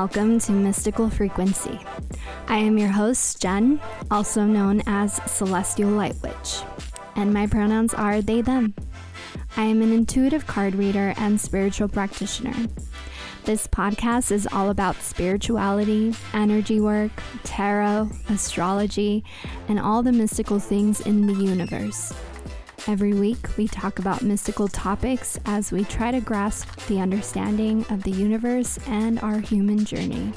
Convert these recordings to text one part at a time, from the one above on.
Welcome to Mystical Frequency. I am your host, Jen, also known as Celestial Light Witch, and my pronouns are they, them. I am an intuitive card reader and spiritual practitioner. This podcast is all about spirituality, energy work, tarot, astrology, and all the mystical things in the universe. Every week, we talk about mystical topics as we try to grasp the understanding of the universe and our human journey.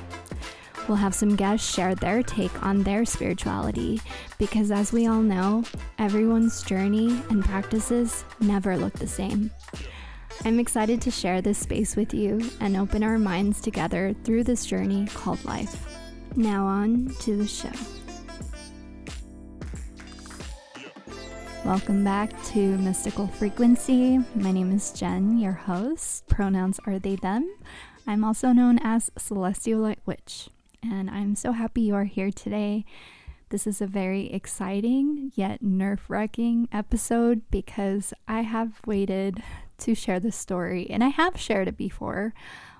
We'll have some guests share their take on their spirituality because, as we all know, everyone's journey and practices never look the same. I'm excited to share this space with you and open our minds together through this journey called life. Now, on to the show. Welcome back to Mystical Frequency. My name is Jen, your host. Pronouns are they, them. I'm also known as Celestial Light Witch, and I'm so happy you are here today. This is a very exciting yet nerve wracking episode because I have waited to share this story, and I have shared it before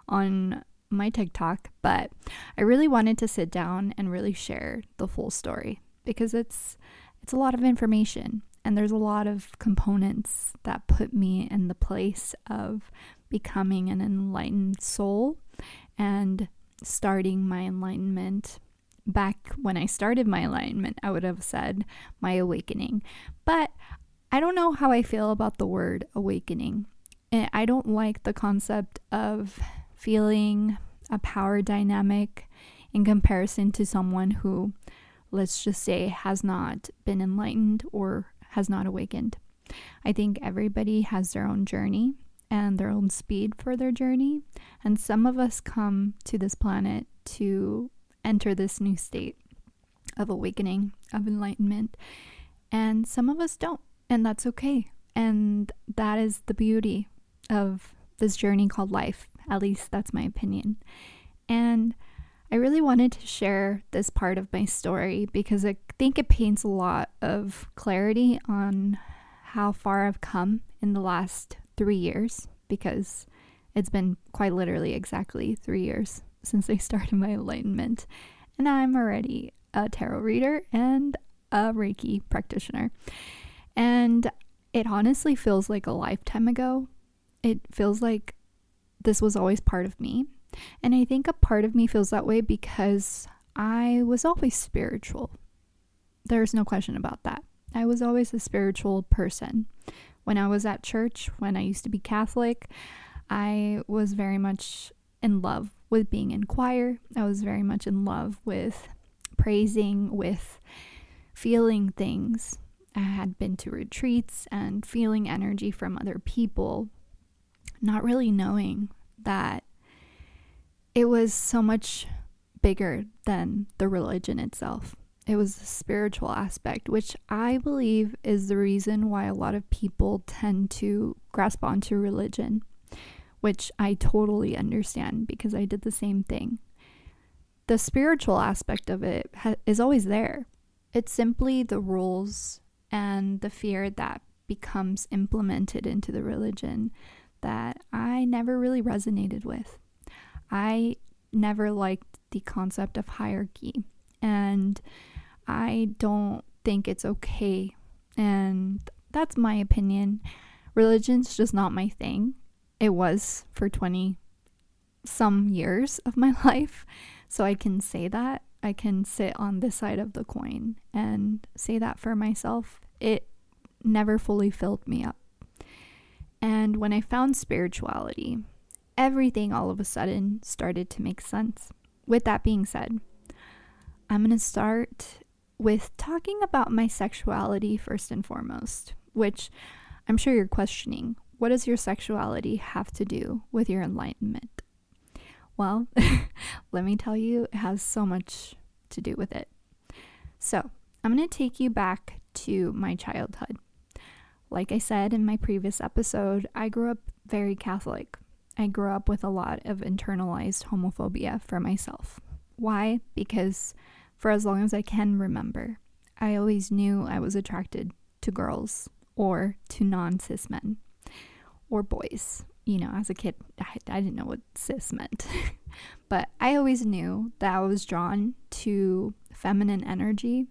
on my TikTok, but I really wanted to sit down and really share the full story because it's it's a lot of information and there's a lot of components that put me in the place of becoming an enlightened soul and starting my enlightenment. Back when I started my enlightenment, I would have said my awakening. But I don't know how I feel about the word awakening. And I don't like the concept of feeling a power dynamic in comparison to someone who, let's just say, has not been enlightened or has not awakened. I think everybody has their own journey and their own speed for their journey. And some of us come to this planet to enter this new state of awakening, of enlightenment. And some of us don't. And that's okay. And that is the beauty of this journey called life. At least that's my opinion. And I really wanted to share this part of my story because I think it paints a lot of clarity on how far I've come in the last three years because it's been quite literally exactly three years since I started my enlightenment. And I'm already a tarot reader and a Reiki practitioner. And it honestly feels like a lifetime ago. It feels like this was always part of me. And I think a part of me feels that way because I was always spiritual. There's no question about that. I was always a spiritual person. When I was at church, when I used to be Catholic, I was very much in love with being in choir. I was very much in love with praising, with feeling things. I had been to retreats and feeling energy from other people, not really knowing that it was so much bigger than the religion itself. It was the spiritual aspect, which I believe is the reason why a lot of people tend to grasp onto religion, which I totally understand because I did the same thing. The spiritual aspect of it ha- is always there. It's simply the rules and the fear that becomes implemented into the religion that I never really resonated with. I never liked the concept of hierarchy, and I don't think it's okay. And that's my opinion. Religion's just not my thing. It was for 20 some years of my life. So I can say that. I can sit on this side of the coin and say that for myself. It never fully filled me up. And when I found spirituality, everything all of a sudden started to make sense. With that being said, I'm going to start with talking about my sexuality first and foremost, which I'm sure you're questioning. What does your sexuality have to do with your enlightenment? Well, let me tell you, it has so much to do with it. So, I'm going to take you back to my childhood. Like I said in my previous episode, I grew up very Catholic. I grew up with a lot of internalized homophobia for myself. Why? Because for as long as I can remember, I always knew I was attracted to girls or to non cis men or boys. You know, as a kid, I, I didn't know what cis meant. but I always knew that I was drawn to feminine energy.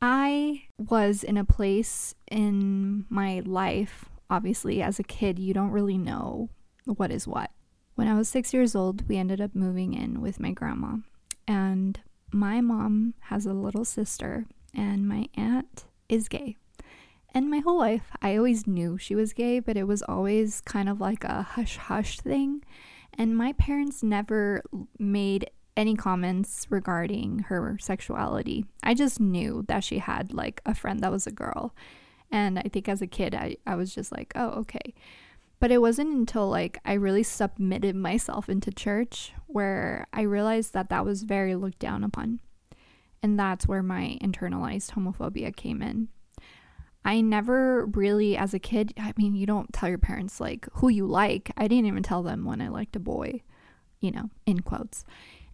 I was in a place in my life, obviously, as a kid, you don't really know what is what. When I was six years old, we ended up moving in with my grandma. And my mom has a little sister, and my aunt is gay. And my whole life, I always knew she was gay, but it was always kind of like a hush hush thing. And my parents never made any comments regarding her sexuality. I just knew that she had like a friend that was a girl. And I think as a kid, I, I was just like, oh, okay. But it wasn't until like I really submitted myself into church where I realized that that was very looked down upon. And that's where my internalized homophobia came in. I never really, as a kid, I mean, you don't tell your parents like who you like. I didn't even tell them when I liked a boy, you know, in quotes.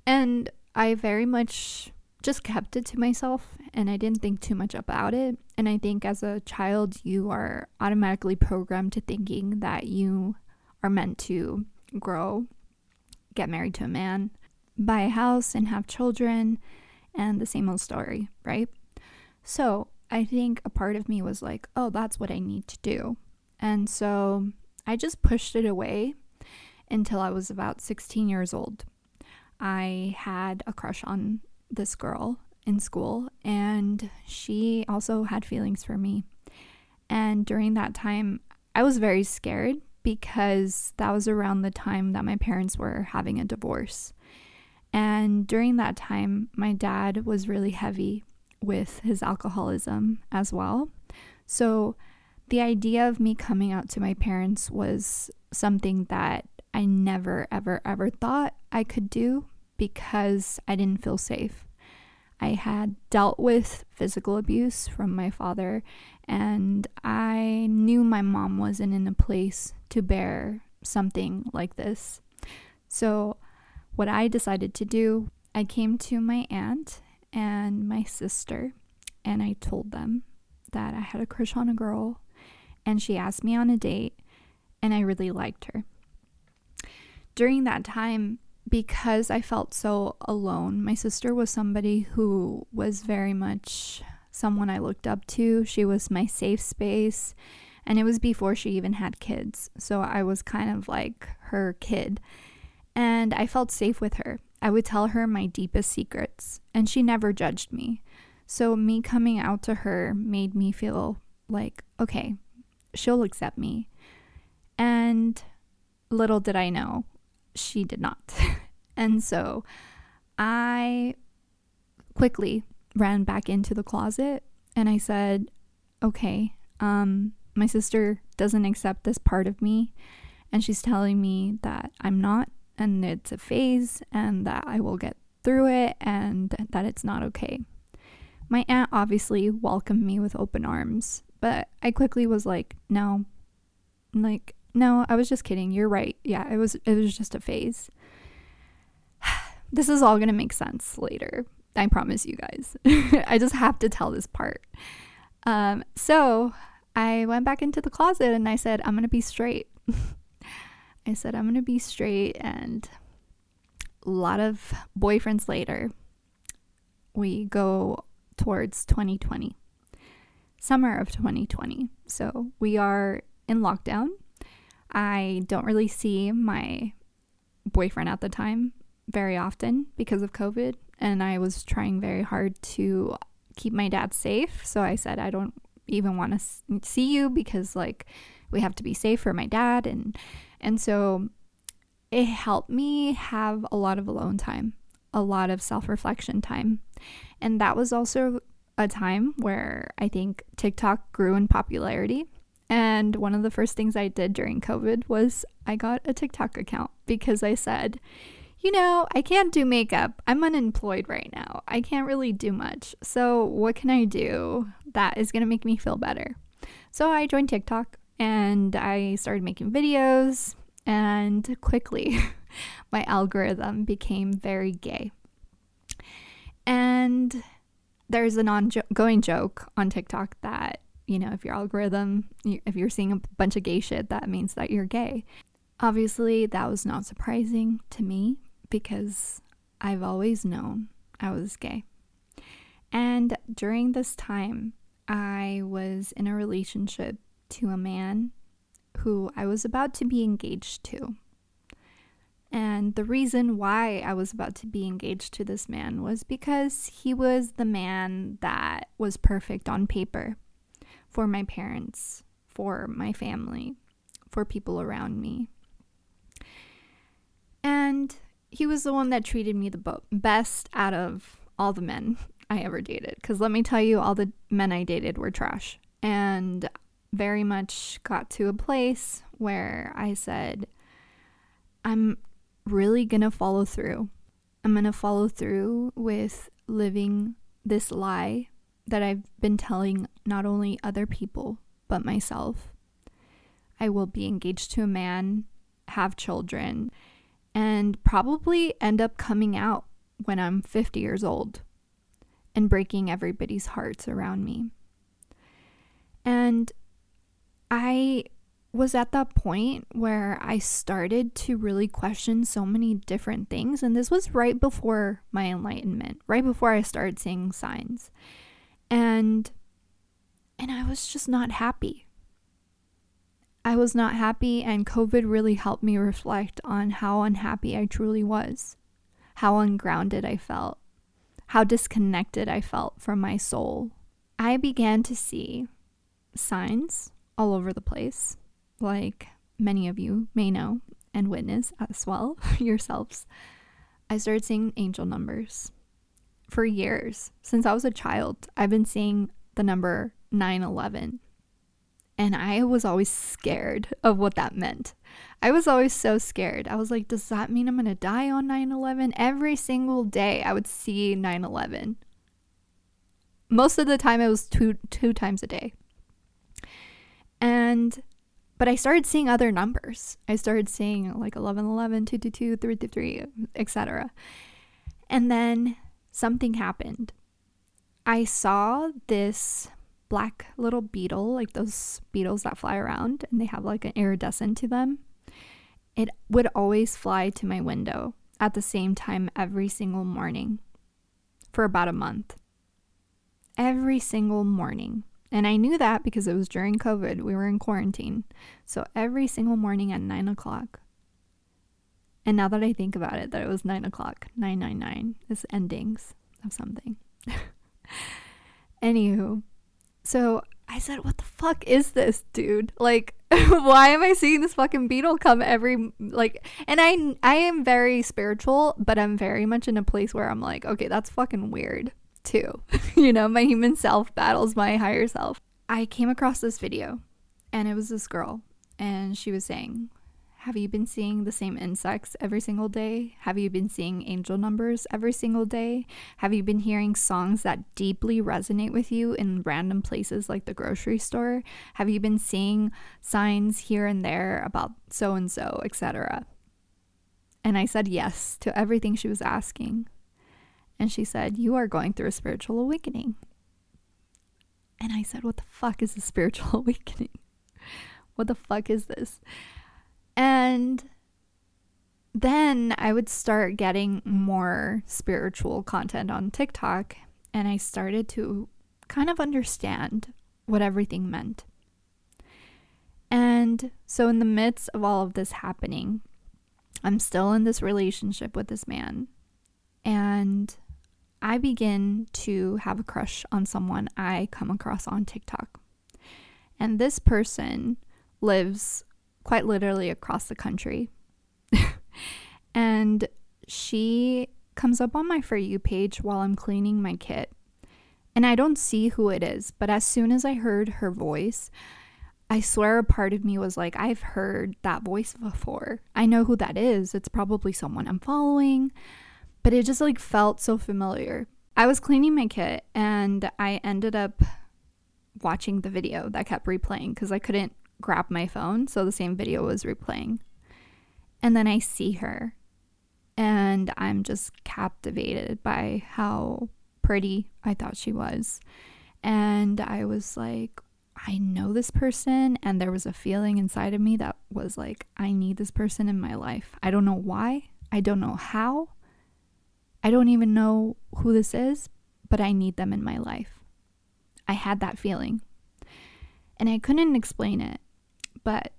And I very much just kept it to myself and I didn't think too much about it. And I think as a child, you are automatically programmed to thinking that you are meant to grow, get married to a man, buy a house, and have children, and the same old story, right? So I think a part of me was like, oh, that's what I need to do. And so I just pushed it away until I was about 16 years old. I had a crush on this girl in school, and she also had feelings for me. And during that time, I was very scared because that was around the time that my parents were having a divorce. And during that time, my dad was really heavy with his alcoholism as well. So the idea of me coming out to my parents was something that I never, ever, ever thought I could do because I didn't feel safe. I had dealt with physical abuse from my father, and I knew my mom wasn't in a place to bear something like this. So, what I decided to do, I came to my aunt and my sister, and I told them that I had a crush on a girl, and she asked me on a date, and I really liked her during that time, because I felt so alone, my sister was somebody who was very much someone I looked up to. She was my safe space. And it was before she even had kids. So I was kind of like her kid. And I felt safe with her. I would tell her my deepest secrets, and she never judged me. So me coming out to her made me feel like, okay, she'll accept me. And little did I know, she did not. and so I quickly ran back into the closet and I said, okay, um, my sister doesn't accept this part of me. And she's telling me that I'm not, and it's a phase, and that I will get through it, and that it's not okay. My aunt obviously welcomed me with open arms, but I quickly was like, no. Like, no, I was just kidding. You're right. Yeah, it was it was just a phase. this is all going to make sense later. I promise you guys. I just have to tell this part. Um, so I went back into the closet and I said, I'm going to be straight. I said, I'm going to be straight. And a lot of boyfriends later, we go towards 2020, summer of 2020. So we are in lockdown. I don't really see my boyfriend at the time very often because of COVID. And I was trying very hard to keep my dad safe. So I said, I don't even want to see you because, like, we have to be safe for my dad. And, and so it helped me have a lot of alone time, a lot of self reflection time. And that was also a time where I think TikTok grew in popularity. And one of the first things I did during COVID was I got a TikTok account because I said, you know, I can't do makeup. I'm unemployed right now. I can't really do much. So, what can I do that is going to make me feel better? So, I joined TikTok and I started making videos, and quickly my algorithm became very gay. And there's an ongoing joke on TikTok that you know, if your algorithm, if you're seeing a bunch of gay shit, that means that you're gay. Obviously, that was not surprising to me because I've always known I was gay. And during this time, I was in a relationship to a man who I was about to be engaged to. And the reason why I was about to be engaged to this man was because he was the man that was perfect on paper for my parents, for my family, for people around me. And he was the one that treated me the best out of all the men I ever dated. Because let me tell you, all the men I dated were trash. And very much got to a place where I said, I'm really to follow through. I'm to follow through with living this lie that I've been telling not only other people, but myself. I will be engaged to a man, have children, and probably end up coming out when I'm 50 years old and breaking everybody's hearts around me. And I was at that point where I started to really question so many different things. And this was right before my enlightenment, right before I started seeing signs. And and I was just not happy. I was not happy, and COVID really helped me reflect on how unhappy I truly was, how ungrounded I felt, how disconnected I felt from my soul. I began to see signs all over the place, like many of you may know and witness as well yourselves. I started seeing angel numbers for years. Since I was a child, I've been seeing the number 911. And I was always scared of what that meant. I was always so scared. I was like, does that mean I'm going to die on 9 11? Every single day I would see 9 11. Most of the time it was two two times a day. And but I started seeing other numbers. I started seeing like 11 11, 222, 333, etc. And then something happened. I saw this black little beetle, like those beetles that fly around and they have like an iridescent to them. It would always fly to my window at the same time every single morning for about a month. Every single morning. And I knew that because it was during COVID. We were in quarantine. So every single morning at nine o'clock. And now that I think about it, that it was nine o'clock, 999 is endings of something. Anywho, so I said, What the fuck is this, dude? Like, why am I seeing this fucking beetle come every like and I I am very spiritual, but I'm very much in a place where I'm like, okay, that's fucking weird too. you know, my human self battles my higher self. I came across this video and it was this girl and she was saying, have you been seeing the same insects every single day? Have you been seeing angel numbers every single day? Have you been hearing songs that deeply resonate with you in random places like the grocery store? Have you been seeing signs here and there about so and so, etc.? And I said yes to everything she was asking. And she said, You are going through a spiritual awakening. And I said, What the fuck is a spiritual awakening? What the fuck is this? And then I would start getting more spiritual content on TikTok, and I started to kind of understand what everything meant. And so, in the midst of all of this happening, I'm still in this relationship with this man, and I begin to have a crush on someone I come across on TikTok. And this person lives quite literally across the country. and she comes up on my For You page while I'm cleaning my kit. And I don't see who it is, but as soon as I heard her voice, I swear a part of me was like, I've heard that voice before. I know who that is. It's probably someone I'm following but it just like felt so familiar. I was cleaning my kit and I ended up watching the video that kept replaying because I couldn't grab my phone, so the same video was replaying. And then I see her and I'm just captivated by how pretty I thought she was. And I was like, I know this person, and there was a feeling inside of me that was like, I need this person in my life. I don't know why. I don't know how. I don't even know who this is, but I need them in my life. I had that feeling. And I couldn't explain it. But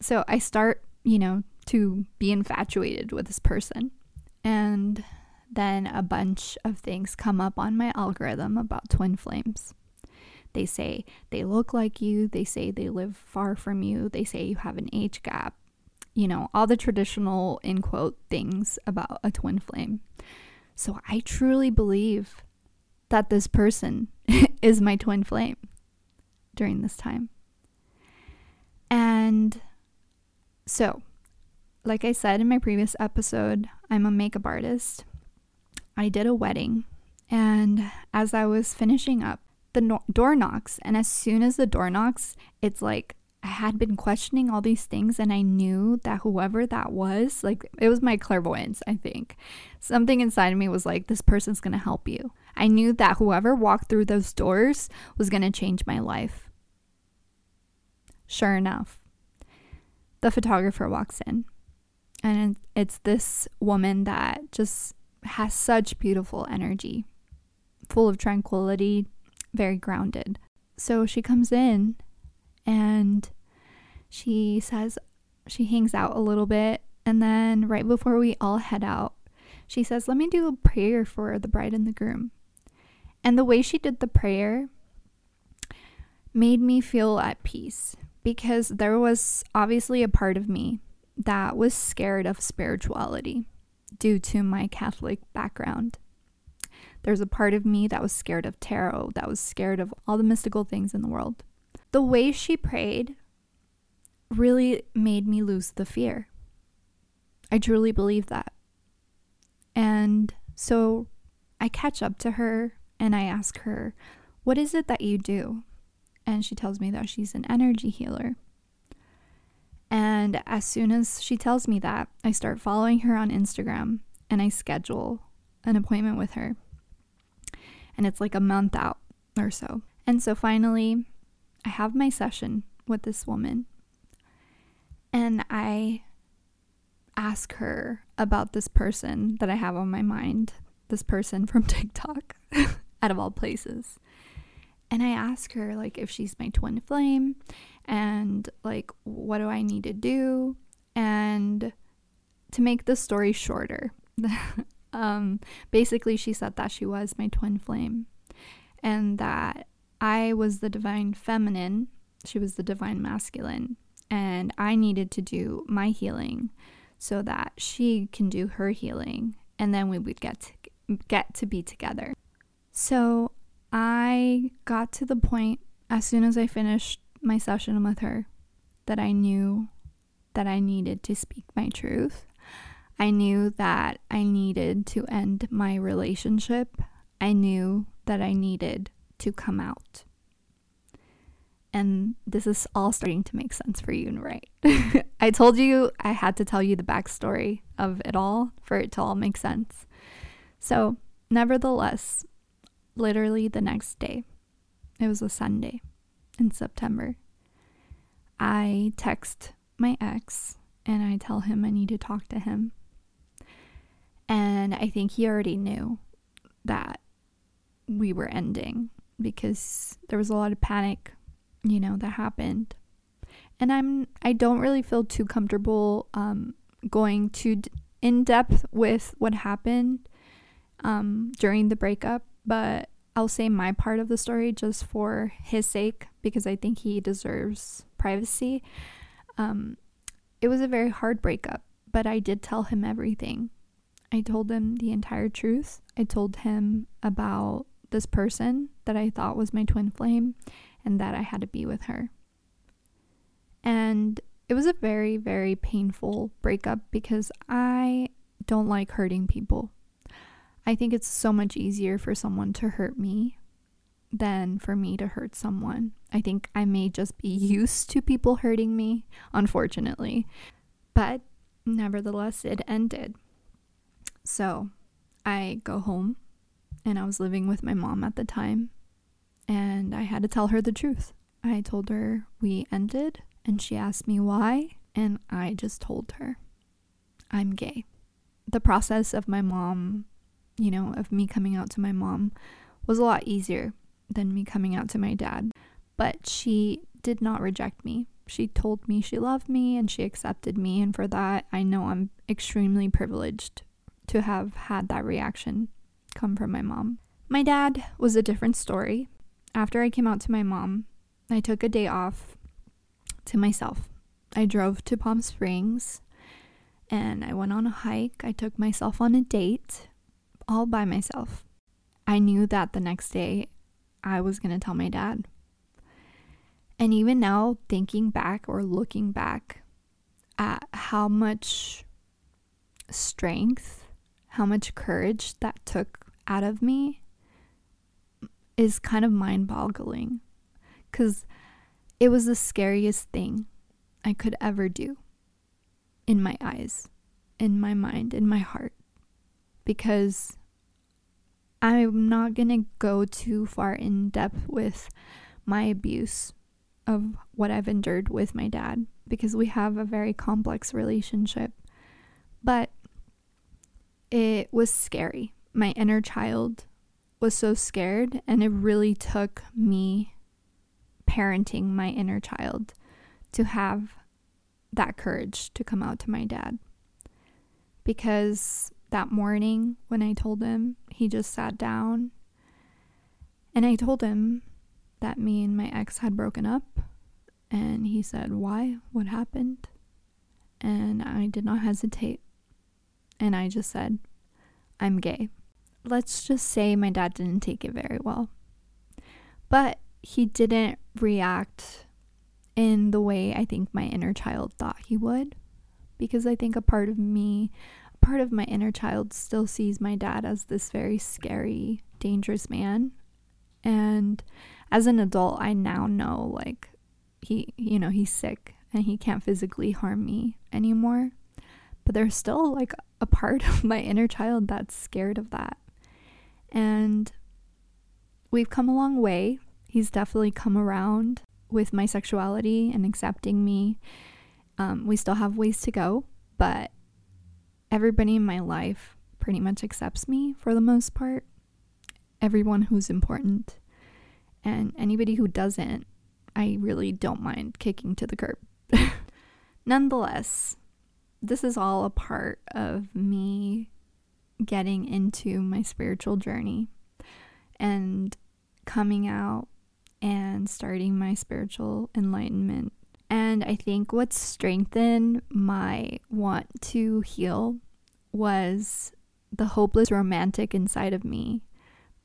so I start, you know, to be infatuated with this person. And then a bunch of things come up on my algorithm about twin flames. They say they look like you, they say they live far from you, they say you have an age gap, you know, all the traditional, in quote, things about a twin flame. So I truly believe that this person is my twin flame during this time. And so, like I said in my previous episode, I'm a makeup artist. I did a wedding, and as I was finishing up, the no- door knocks. And as soon as the door knocks, it's like I had been questioning all these things and I knew that whoever that was, like it was my clairvoyance, I think. Something inside of me was like, this person's gonna help you. I knew that whoever walked through those doors was gonna change my life. Sure enough, the photographer walks in and it's this woman that just has such beautiful energy, full of tranquility, very grounded. So she comes in and she says she hangs out a little bit. And then right before we all head out, she says, Let me do a prayer for the bride and the groom. And the way she did the prayer made me feel at peace because there was obviously a part of me that was scared of spirituality due to my Catholic background. There's a part of me that was scared of tarot, that was scared of all the mystical things in the world. The way she prayed really made me lose the fear. I truly believe that. And so I catch up to her and I ask her, What is it that you do? And she tells me that she's an energy healer. And as soon as she tells me that, I start following her on Instagram and I schedule an appointment with her and it's like a month out or so. And so finally, I have my session with this woman, and I ask her about this person that I have on my mind, this person from TikTok, out of all places. And I ask her, like, if she's my twin flame, and like, what do I need to do? And to make the story shorter, um, basically, she said that she was my twin flame and that I was the divine feminine, she was the divine masculine, and I needed to do my healing so that she can do her healing and then we would get to, get to be together. So I got to the point as soon as I finished my session with her that I knew that I needed to speak my truth I knew that I needed to end my relationship. I knew that I needed to come out. And this is all starting to make sense for you, right? I told you I had to tell you the backstory of it all for it to all make sense. So, nevertheless, literally the next day, it was a Sunday in September, I text my ex and I tell him I need to talk to him. And I think he already knew that we were ending because there was a lot of panic, you know, that happened. And I'm I don't really feel too comfortable um, going too d- in depth with what happened um, during the breakup, but I'll say my part of the story just for his sake because I think he deserves privacy. Um, it was a very hard breakup, but I did tell him everything. I told him the entire truth. I told him about this person that I thought was my twin flame and that I had to be with her. And it was a very, very painful breakup because I don't like hurting people. I think it's so much easier for someone to hurt me than for me to hurt someone. I think I may just be used to people hurting me, unfortunately. But nevertheless, it ended. So I go home, and I was living with my mom at the time, and I had to tell her the truth. I told her we ended, and she asked me why, and I just told her I'm gay. the process of my mom, you know, of me coming out to my mom was a lot easier than me coming out to my dad. But she did not reject me. She told me she loved me and she accepted me. And for that, I know I'm extremely privileged to have had that reaction come from my mom. My dad was a different story. After I came out to my mom, I took a day off to myself. I drove to Palm Springs and I went on a hike. I took myself on a date all by myself. I knew that the next day I was going to tell my dad. And even now, thinking back or looking back at how much strength, how much courage that took out of me is kind of mind boggling. Because it was the scariest thing I could ever do in my eyes, in my mind, in my heart. Because I'm not to go too far in depth with my abuse of what I've endured with my dad because we have a very complex relationship. But it was scary. My inner child was so scared, and it really took me parenting my inner child to have that courage to come out to my dad. Because that morning when I told him, he just sat down and I told him that me and my ex had broken up. And he said, Why? What happened? And I did not hesitate. And I just said, I'm gay. Let's just say my dad didn't take it very well. But he didn't react in the way I think my inner child thought he would. Because I think a part of me, part of my inner child still sees my dad as this very scary, dangerous man. And as an adult, I now know like he, you know, he's sick and he can't physically harm me anymore. But there's still like a part of my inner child that's scared of that. And we've come a long way he's definitely come around with my sexuality and accepting me. Um, we still have ways to go, but everybody in my life pretty much accepts me for the most part. Everyone who's important. And anybody who doesn't, I really don't mind kicking to the curb. Nonetheless, this is all a part of me getting into my spiritual journey and coming out and starting my spiritual enlightenment. And I think what strengthened my want to heal was the hopeless romantic inside of me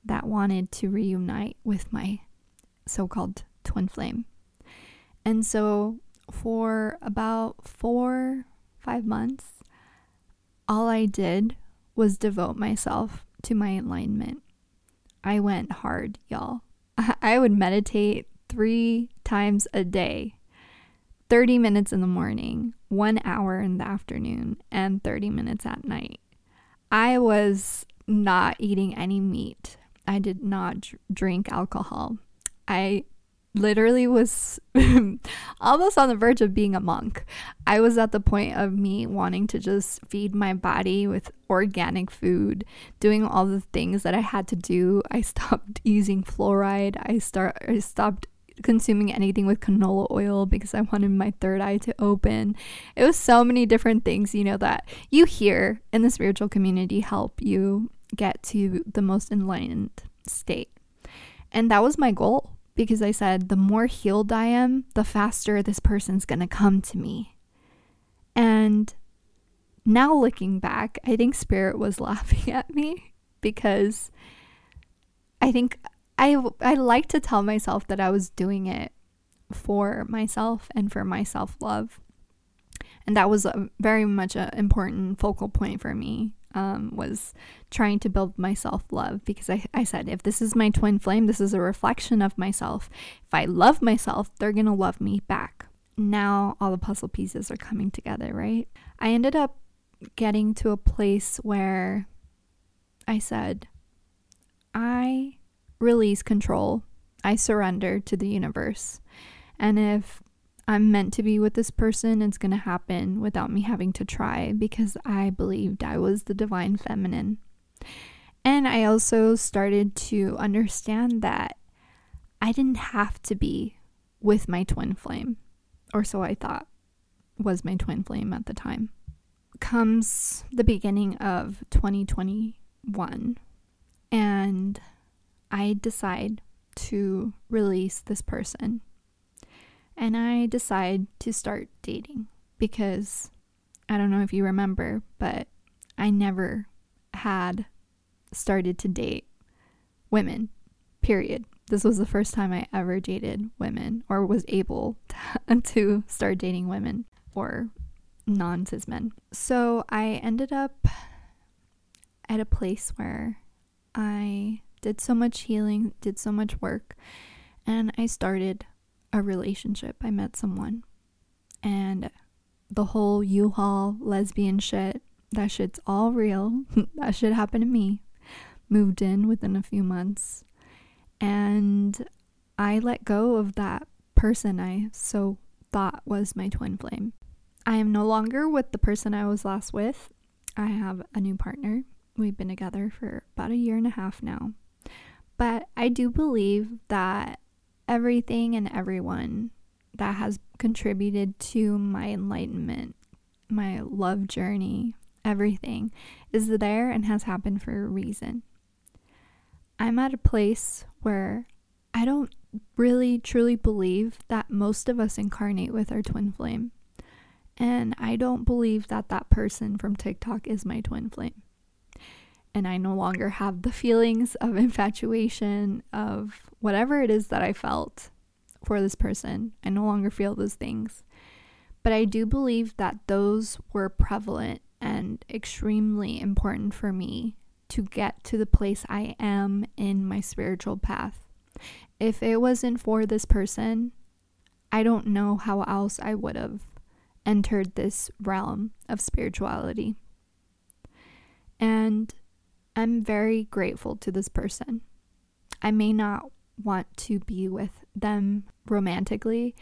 that wanted to reunite with my so called twin flame. And so, for about four, five months, all I did was devote myself to my alignment. I went hard, y'all. I would meditate three times a day 30 minutes in the morning, one hour in the afternoon, and 30 minutes at night. I was not eating any meat. I did not drink alcohol. I literally was almost on the verge of being a monk. I was at the point of me wanting to just feed my body with organic food, doing all the things that I had to do. I stopped using fluoride. I start I stopped consuming anything with canola oil because I wanted my third eye to open. It was so many different things, you know, that you hear in the spiritual community help you get to the most enlightened state. And that was my goal because I said, the more healed I am, the faster this person's going to come to me. And now looking back, I think Spirit was laughing at me because I think I, I like to tell myself that I was doing it for myself and for my self love. And that was a, very much an important focal point for me um, was trying to build my self love because I, I said, if this is my twin flame, this is a reflection of myself. If I love myself, they're going to love me back. Now all the puzzle pieces are coming together, right? I ended up getting to a place where I said, I release control, I surrender to the universe. And if I'm meant to be with this person. It's going to happen without me having to try because I believed I was the divine feminine. And I also started to understand that I didn't have to be with my twin flame, or so I thought was my twin flame at the time. Comes the beginning of 2021, and I decide to release this person and I decide to start dating because I don't know if you remember, but I never had started to date women, period. This was the first time I ever dated women or was able to, to start dating women or non cis men. So I ended up at a place where I did so much healing, did so much work, and I started a relationship. I met someone and the whole U-Haul lesbian shit, that shit's all real. that shit happened to me. Moved in within a few months and I let go of that person I so thought was my twin flame. I am no longer with the person I was last with. I have a new partner. We've been together for about a year and a half now. But I do believe that everything and everyone that has contributed to my enlightenment, my love journey, everything is there and has happened for a reason. I'm at a place where I don't really truly believe that most of us incarnate with our twin flame. And I don't believe that that person from TikTok is my twin flame and I no longer have the feelings of infatuation, of whatever it is that I felt for this person. I no longer feel those things. But I do believe that those were prevalent and extremely important for me to get to the place I am in my spiritual path. If it wasn't for this person, I don't know how else I would have entered this realm of spirituality. And I'm very grateful to this person. I may not want to be with them romantically,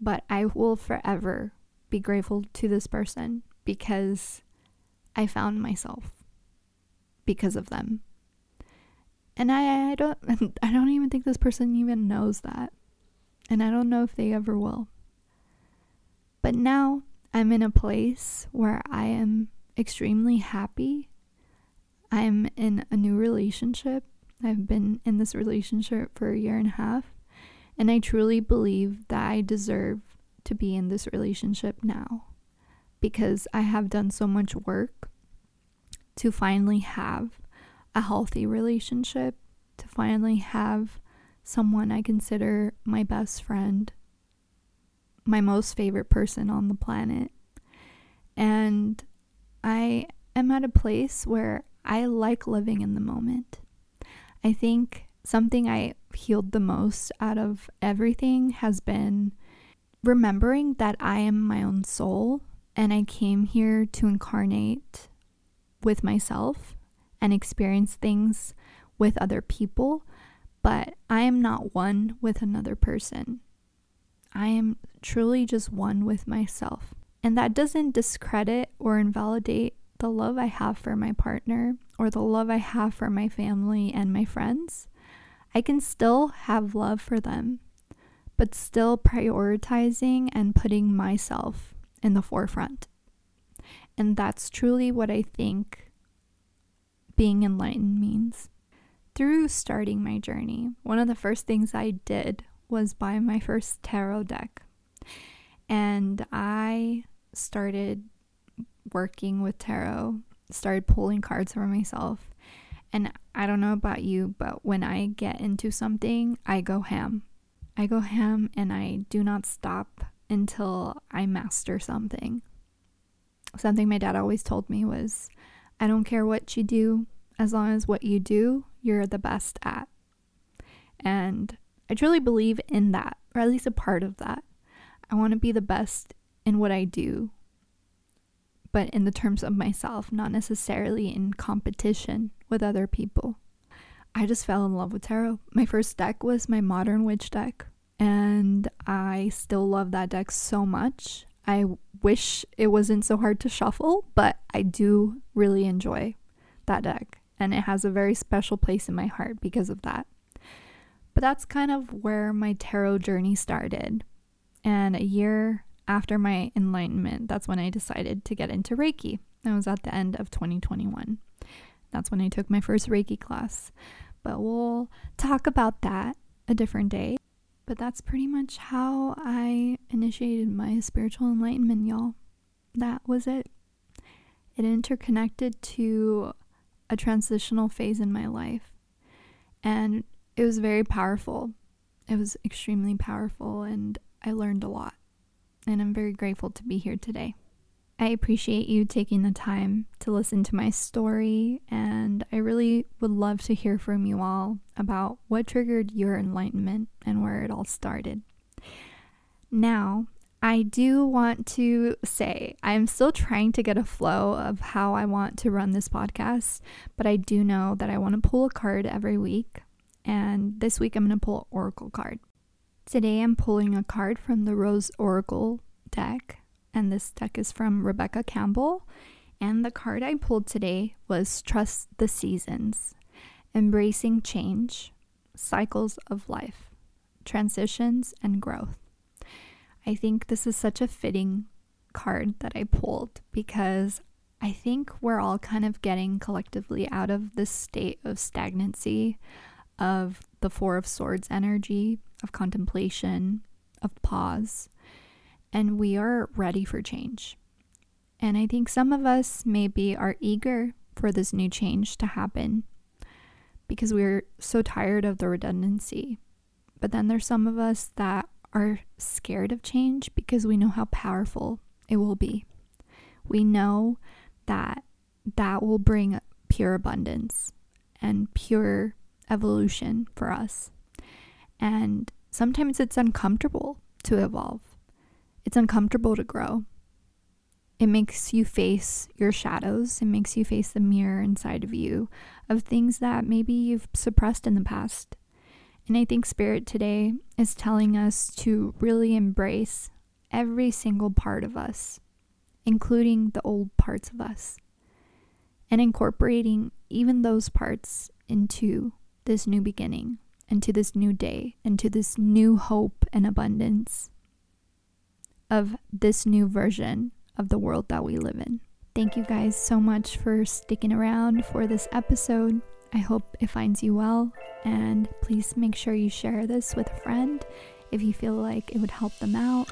but I will forever be grateful to this person because I found myself because of them. And I, I don't I don't even think this person even knows that. And I don't know if they ever will. But now I'm in a place where I am extremely happy I'm in a new relationship. I've been in this relationship for a year and a half, and I truly believe that I deserve to be in this relationship now because I have done so much work to finally have a healthy relationship, to finally have someone I consider my best friend, my most favorite person on the planet. And I am at a place where I like living in the moment. I think something I healed the most out of everything has been remembering that I am my own soul and I came here to incarnate with myself and experience things with other people, but I am not one with another person. I am truly just one with myself. And that doesn't discredit or invalidate the love I have for my partner or the love I have for my family and my friends, I can still have love for them, but still prioritizing and putting myself in the forefront. And that's truly what I think being enlightened means. Through starting my journey, one of the first things I did was buy my first tarot deck. And I started working with tarot, started pulling cards for myself. And I don't know about you, but when I get into something, I go ham. I go ham and I do not stop until I master something. Something my dad always told me was I don't care what you do, as long as what you do, you're the best at. And I truly believe in that, or at least a part of that. I want to be the best in what I do but in the terms of myself, not necessarily in competition with other people. I just fell in love with tarot. My first deck was my Modern Witch deck. And I still love that deck so much. I wish it wasn't so hard to shuffle, but I do really enjoy that deck. And it has a very special place in my heart because of that. But that's kind of where my tarot journey started. And a year after my enlightenment, that's when I decided to get into Reiki. That was at the end of 2021. That's when I took my first Reiki class. But we'll talk about that a different day. But that's pretty much how I initiated my spiritual enlightenment, y'all. That was it. It interconnected to a transitional phase in my life. And it was very powerful. It was extremely powerful, and I learned a lot. And I'm very grateful to be here today. I appreciate you taking the time to listen to my story, and I really would love to hear from you all about what triggered your enlightenment and where it all started. Now, I do want to say I'm still trying to get a flow of how I want to run this podcast, but I do know that I want to pull a card every week, and this week I'm going to pull an Oracle card. Today I'm pulling a card from the Rose Oracle deck and this deck is from Rebecca Campbell. And the card I pulled today was Trust the Seasons, Embracing Change, Cycles of Life, Transitions, and Growth. I think this is such a fitting card that I pulled because I think we're all kind of getting collectively out of this state of stagnancy, of the Four of Swords energy, of contemplation, of pause and we are ready for change. And I think some of us maybe are eager for this new change to happen because we're so tired of the redundancy. But then there's some of us that are scared of change because we know how powerful it will be. We know that that will bring pure abundance and pure evolution for us. And sometimes it's uncomfortable to evolve. It's uncomfortable to grow. It makes you face your shadows. It makes you face the mirror inside of you of things that maybe you've suppressed in the past. And I think Spirit today is telling us to really embrace every single part of us, including the old parts of us, and incorporating even those parts into this new beginning, into this new day, into this new hope and abundance of this new version of the world that we live in. Thank you guys so much for sticking around for this episode. I hope it finds you well, and please make sure you share this with a friend if you feel like it would help them out.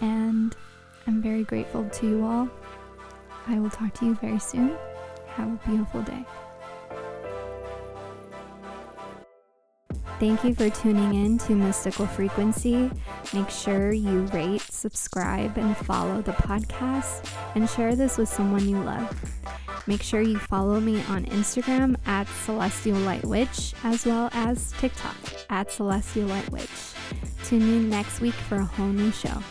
And I'm very grateful to you all. I will talk to you very soon. Have a beautiful day. Thank you for tuning in to Mystical Frequency. Make sure you rate, subscribe, and follow the podcast and share this with someone you love. Make sure you follow me on Instagram at Celestial Light Witch as well as TikTok at Celestial Light Witch. Tune in next week for a whole new show.